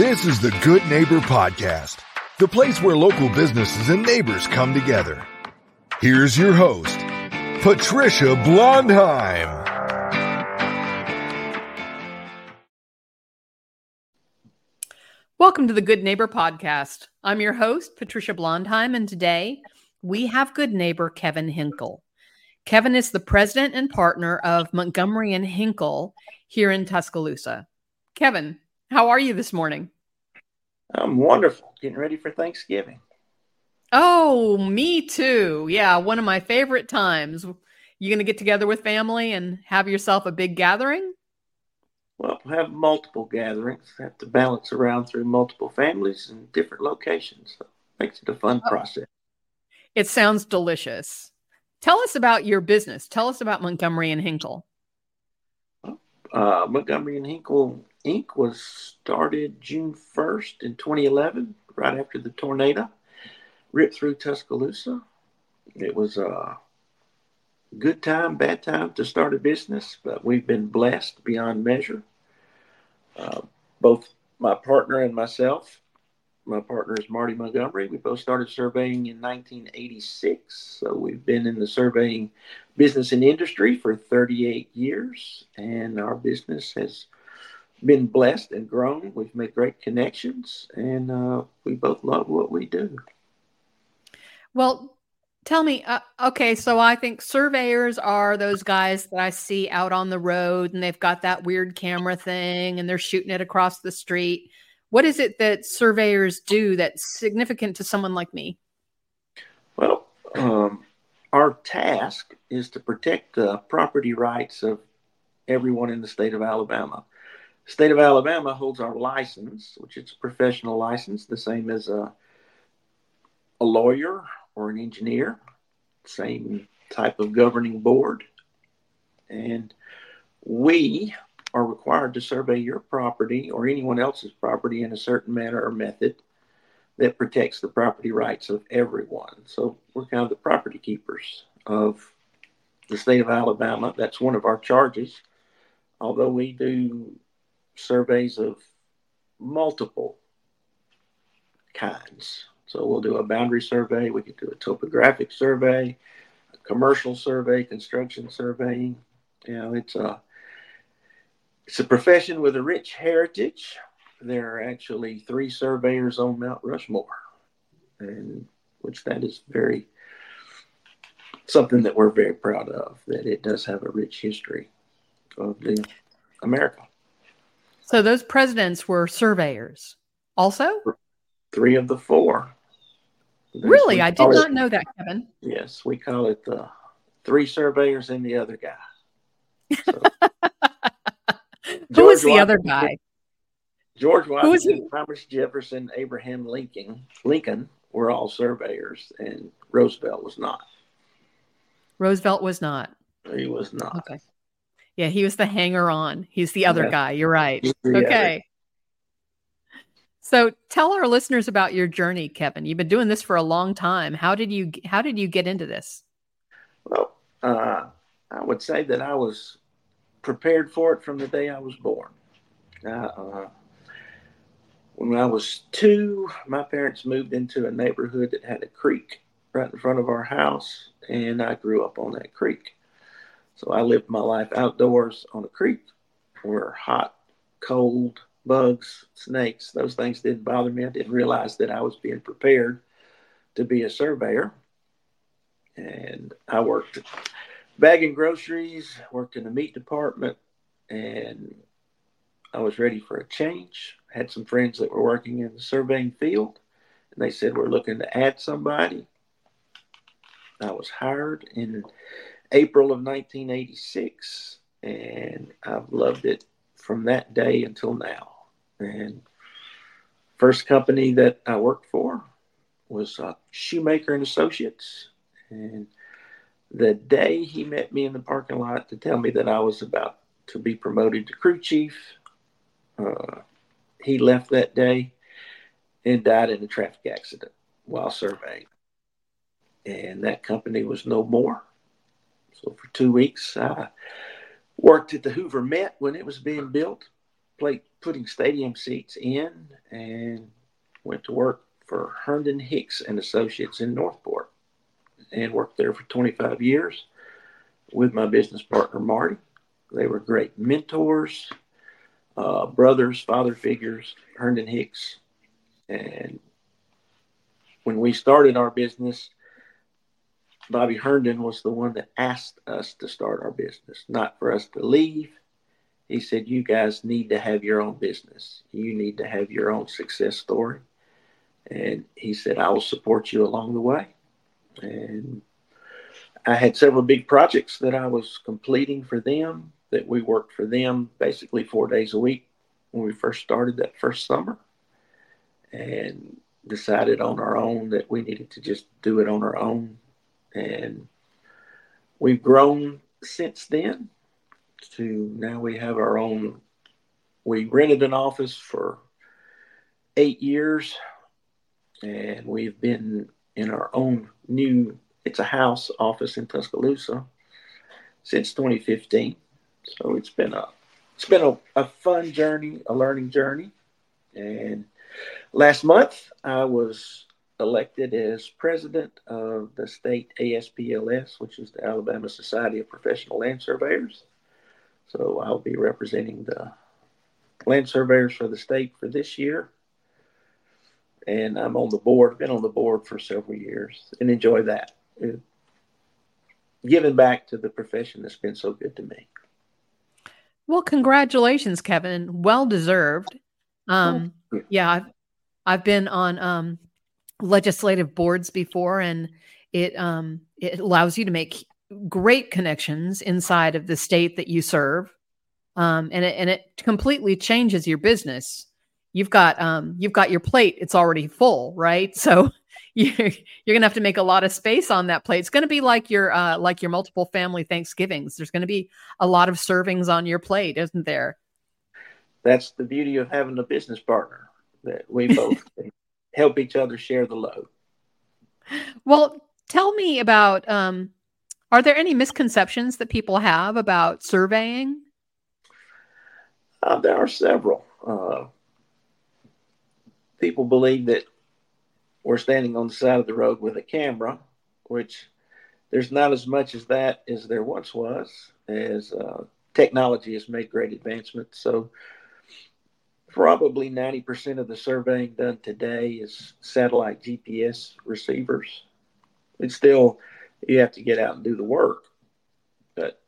This is the Good Neighbor Podcast, the place where local businesses and neighbors come together. Here's your host, Patricia Blondheim. Welcome to the Good Neighbor Podcast. I'm your host, Patricia Blondheim, and today we have good neighbor Kevin Hinkle. Kevin is the president and partner of Montgomery and Hinkle here in Tuscaloosa. Kevin, how are you this morning? I'm wonderful. Getting ready for Thanksgiving. Oh, me too. Yeah, one of my favorite times. You going to get together with family and have yourself a big gathering? Well, we'll have multiple gatherings. Have to balance around through multiple families and different locations. So makes it a fun oh. process. It sounds delicious. Tell us about your business. Tell us about Montgomery and Hinkle. Uh, Montgomery and Hinkle Inc. was started June 1st in 2011, right after the tornado ripped through Tuscaloosa. It was a good time, bad time to start a business, but we've been blessed beyond measure. Uh, both my partner and myself my partner is Marty Montgomery. We both started surveying in 1986. So we've been in the surveying business and industry for 38 years, and our business has been blessed and grown. We've made great connections, and uh, we both love what we do. Well, tell me, uh, okay, so I think surveyors are those guys that I see out on the road, and they've got that weird camera thing, and they're shooting it across the street what is it that surveyors do that's significant to someone like me? Well, um, our task is to protect the property rights of everyone in the state of Alabama. State of Alabama holds our license, which is a professional license, the same as a, a lawyer or an engineer, same type of governing board. And we are required to survey your property or anyone else's property in a certain manner or method that protects the property rights of everyone. So we're kind of the property keepers of the state of Alabama. That's one of our charges. Although we do surveys of multiple kinds. So we'll do a boundary survey, we could do a topographic survey, a commercial survey, construction surveying. You know, it's a it's a profession with a rich heritage. There are actually three surveyors on Mount Rushmore, and which that is very something that we're very proud of. That it does have a rich history of the America. So those presidents were surveyors, also. Three of the four. There's, really, I did not it, know that, Kevin. Yes, we call it the three surveyors and the other guy. So. Who was the other guy? George Washington, Thomas Jefferson, Abraham Lincoln, Lincoln were all surveyors, and Roosevelt was not. Roosevelt was not. He was not. Okay. Yeah, he was the hanger on. He's the other yeah. guy. You're right. Okay. Other. So tell our listeners about your journey, Kevin. You've been doing this for a long time. How did you how did you get into this? Well, uh, I would say that I was prepared for it from the day I was born. uh, when I was two, my parents moved into a neighborhood that had a creek right in front of our house, and I grew up on that creek. So I lived my life outdoors on a creek where hot, cold, bugs, snakes, those things didn't bother me. I didn't realize that I was being prepared to be a surveyor. And I worked bagging groceries, worked in the meat department, and I was ready for a change. I had some friends that were working in the surveying field, and they said, We're looking to add somebody. I was hired in April of 1986, and I've loved it from that day until now. And first company that I worked for was uh, Shoemaker and Associates, and the day he met me in the parking lot to tell me that I was about to be promoted to crew chief, uh, he left that day and died in a traffic accident while surveying. And that company was no more. So for two weeks, I worked at the Hoover Met when it was being built. play, putting stadium seats in and went to work for Herndon Hicks and Associates in Northport and worked there for 25 years with my business partner Marty. They were great mentors, uh, brothers, father figures, Herndon Hicks. And when we started our business, Bobby Herndon was the one that asked us to start our business, not for us to leave. He said, You guys need to have your own business. You need to have your own success story. And he said, I will support you along the way. And I had several big projects that I was completing for them, that we worked for them basically four days a week when we first started that first summer. And decided on our own that we needed to just do it on our own and we've grown since then to now we have our own. We rented an office for eight years, and we've been in our own new. It's a house office in Tuscaloosa since 2015. So it's been a it's been a, a fun journey, a learning journey. And last month I was elected as president of the state ASPLS, which is the Alabama Society of Professional Land Surveyors. So I'll be representing the land surveyors for the state for this year. And I'm on the board, been on the board for several years and enjoy that. Giving back to the profession that's been so good to me. Well, congratulations, Kevin. Well deserved. Um, yeah, I've, I've been on um, legislative boards before, and it um, it allows you to make great connections inside of the state that you serve, um, and it, and it completely changes your business. You've got um, you've got your plate; it's already full, right? So you're you're gonna have to make a lot of space on that plate. It's gonna be like your uh, like your multiple family Thanksgivings. There's gonna be a lot of servings on your plate, isn't there? That's the beauty of having a business partner that we both help each other share the load. Well, tell me about um, are there any misconceptions that people have about surveying? Uh, there are several. Uh, people believe that we're standing on the side of the road with a camera, which there's not as much as that as there once was, as uh, technology has made great advancements. So probably 90% of the surveying done today is satellite GPS receivers. It's still, you have to get out and do the work. But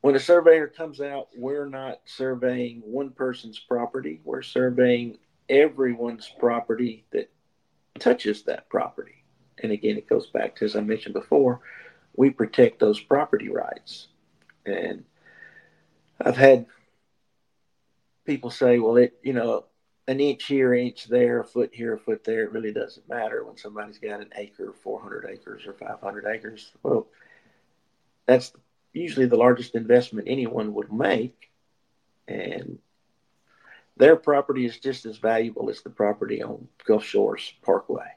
when a surveyor comes out, we're not surveying one person's property, we're surveying everyone's property that touches that property. And again, it goes back to, as I mentioned before, we protect those property rights. And I've had people say, well, it, you know, an inch here, an inch there, a foot here, a foot there, it really doesn't matter when somebody's got an acre, 400 acres, or 500 acres. Well, that's usually the largest investment anyone would make. And their property is just as valuable as the property on Gulf Shores Parkway,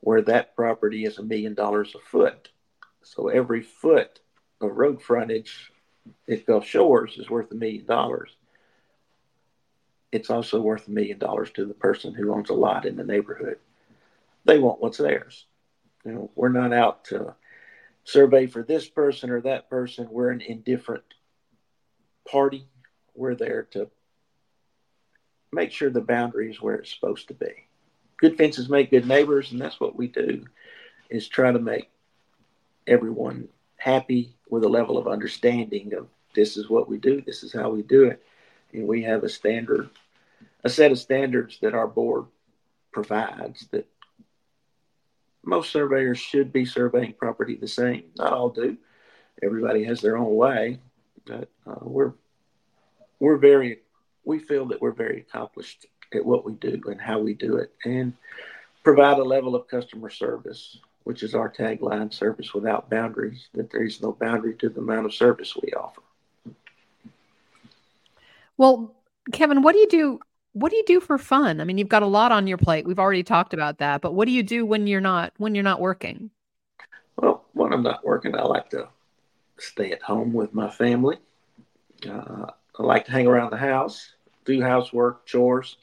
where that property is a million dollars a foot. So every foot of road frontage at Gulf Shores is worth a million dollars it's also worth a million dollars to the person who owns a lot in the neighborhood. They want what's theirs. You know, we're not out to survey for this person or that person. We're an indifferent party. We're there to make sure the boundary is where it's supposed to be. Good fences make good neighbors, and that's what we do is try to make everyone happy with a level of understanding of this is what we do, this is how we do it and we have a standard, a set of standards that our board provides that most surveyors should be surveying property the same. Not all do. Everybody has their own way, but uh, we're we're very we feel that we're very accomplished at what we do and how we do it, and provide a level of customer service, which is our tagline: "Service without boundaries." That there is no boundary to the amount of service we offer. Well, Kevin, what do you do? What do you do for fun? I mean, you've got a lot on your plate. We've already talked about that, but what do you do when you're not when you're not working? Well, when I'm not working, I like to stay at home with my family. Uh, I like to hang around the house, do housework, chores,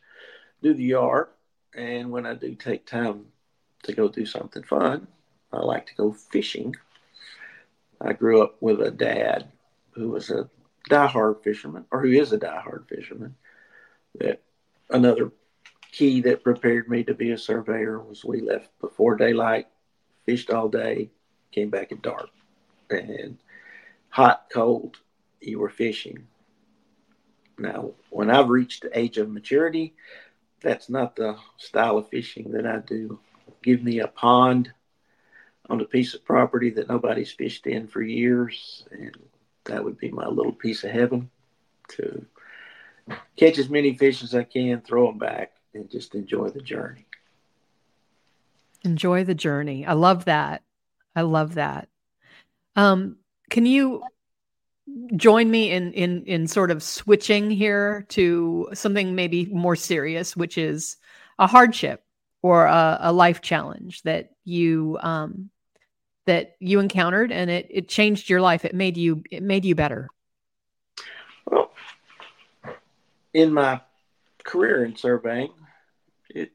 do the yard. And when I do take time to go do something fun, I like to go fishing. I grew up with a dad who was a diehard fisherman, or who is a diehard fisherman. That another key that prepared me to be a surveyor was we left before daylight, fished all day, came back at dark, and hot, cold, you were fishing. Now, when I've reached the age of maturity, that's not the style of fishing that I do. Give me a pond on a piece of property that nobody's fished in for years, and that would be my little piece of heaven to catch as many fish as I can, throw them back, and just enjoy the journey. Enjoy the journey. I love that. I love that. Um, can you join me in in in sort of switching here to something maybe more serious, which is a hardship or a, a life challenge that you um, that you encountered and it it changed your life. It made you it made you better. Well, in my career in surveying, it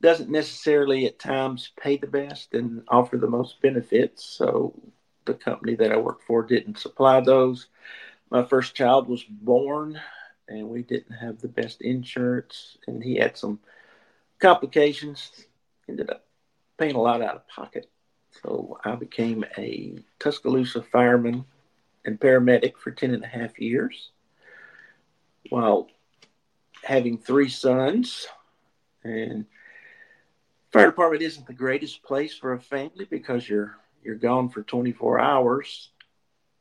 doesn't necessarily at times pay the best and offer the most benefits. So the company that I worked for didn't supply those. My first child was born, and we didn't have the best insurance, and he had some complications. Ended up paying a lot out of pocket. So I became a Tuscaloosa fireman and paramedic for 10 and a half years while having three sons. And fire department isn't the greatest place for a family because you're you're gone for 24 hours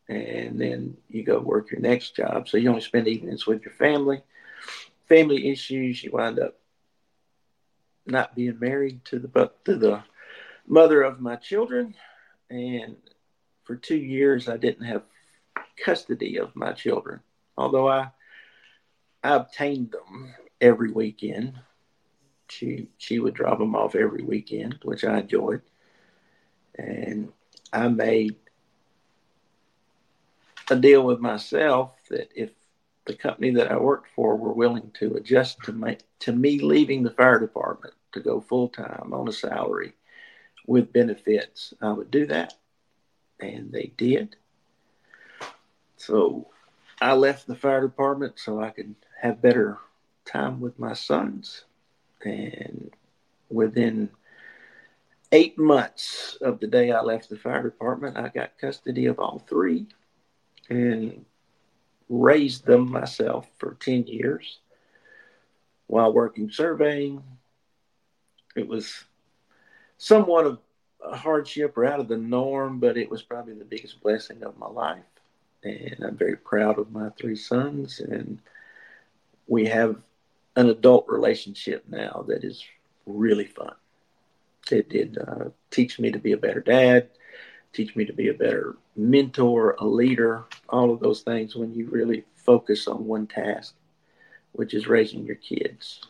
and then you go work your next job. So you only spend evenings with your family. Family issues, you wind up not being married to the to the mother of my children. And for two years I didn't have custody of my children. Although I I obtained them every weekend. She she would drop them off every weekend, which I enjoyed. And I made a deal with myself that if the company that I worked for were willing to adjust to make to me leaving the fire department to go full time on a salary with benefits, I would do that. And they did. So I left the fire department so I could have better time with my sons. And within eight months of the day I left the fire department, I got custody of all three and raised them myself for 10 years while working surveying. It was somewhat of a hardship or out of the norm, but it was probably the biggest blessing of my life. And I'm very proud of my three sons. And we have an adult relationship now that is really fun. It did uh, teach me to be a better dad, teach me to be a better mentor, a leader, all of those things when you really focus on one task, which is raising your kids.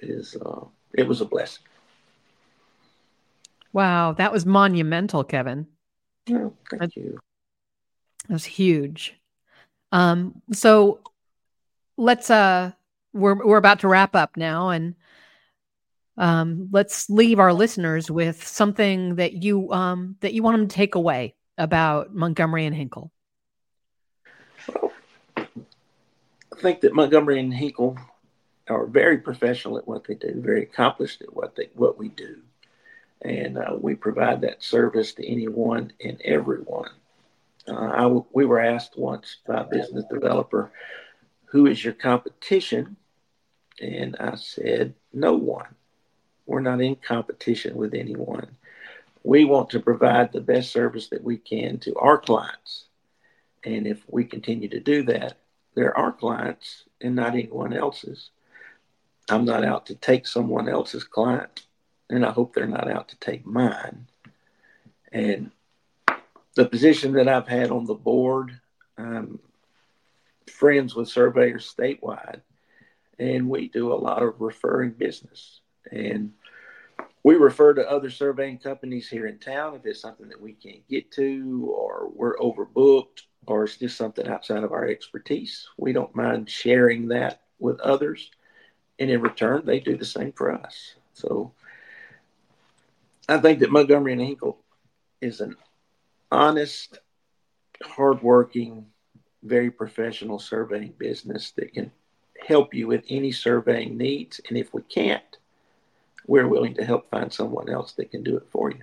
Is uh, it was a blessing. Wow, that was monumental, Kevin. Oh, thank you. That was huge. Um, so let's uh we're we're about to wrap up now and um, let's leave our listeners with something that you um, that you want them to take away about Montgomery and Hinkle. Well, I think that Montgomery and Hinkle are very professional at what they do, very accomplished at what they what we do, and uh, we provide that service to anyone and everyone. Uh, we were asked once by a business developer, "Who is your competition?" And I said, "No one." We're not in competition with anyone. We want to provide the best service that we can to our clients. And if we continue to do that, they're our clients and not anyone else's. I'm not out to take someone else's client, and I hope they're not out to take mine. And the position that I've had on the board, I'm friends with surveyors statewide, and we do a lot of referring business. And we refer to other surveying companies here in town if it's something that we can't get to or we're overbooked or it's just something outside of our expertise. We don't mind sharing that with others. And in return, they do the same for us. So I think that Montgomery and Hinkle is an honest, hardworking, very professional surveying business that can help you with any surveying needs. And if we can't, we're willing to help find someone else that can do it for you.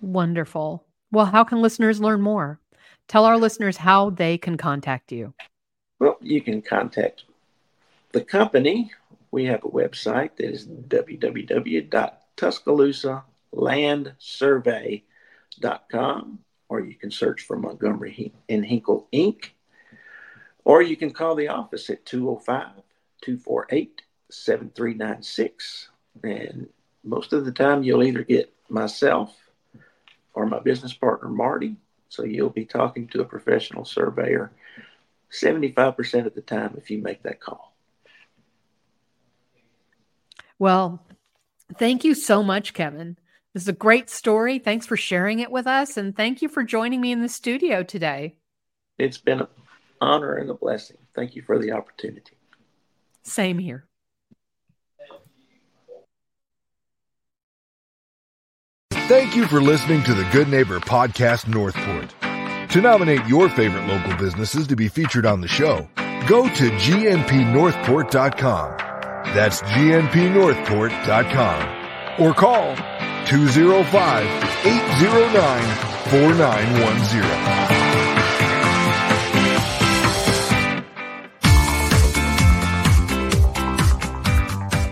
Wonderful. Well, how can listeners learn more? Tell our listeners how they can contact you. Well, you can contact the company. We have a website that is www.tuscaloosalandsurvey.com, or you can search for Montgomery and Hinkle Inc., or you can call the office at 205 248 7396. And most of the time, you'll either get myself or my business partner, Marty. So you'll be talking to a professional surveyor 75% of the time if you make that call. Well, thank you so much, Kevin. This is a great story. Thanks for sharing it with us. And thank you for joining me in the studio today. It's been an honor and a blessing. Thank you for the opportunity. Same here. Thank you for listening to the Good Neighbor Podcast Northport. To nominate your favorite local businesses to be featured on the show, go to gnpnorthport.com. That's gnpnorthport.com or call 205 809 4910.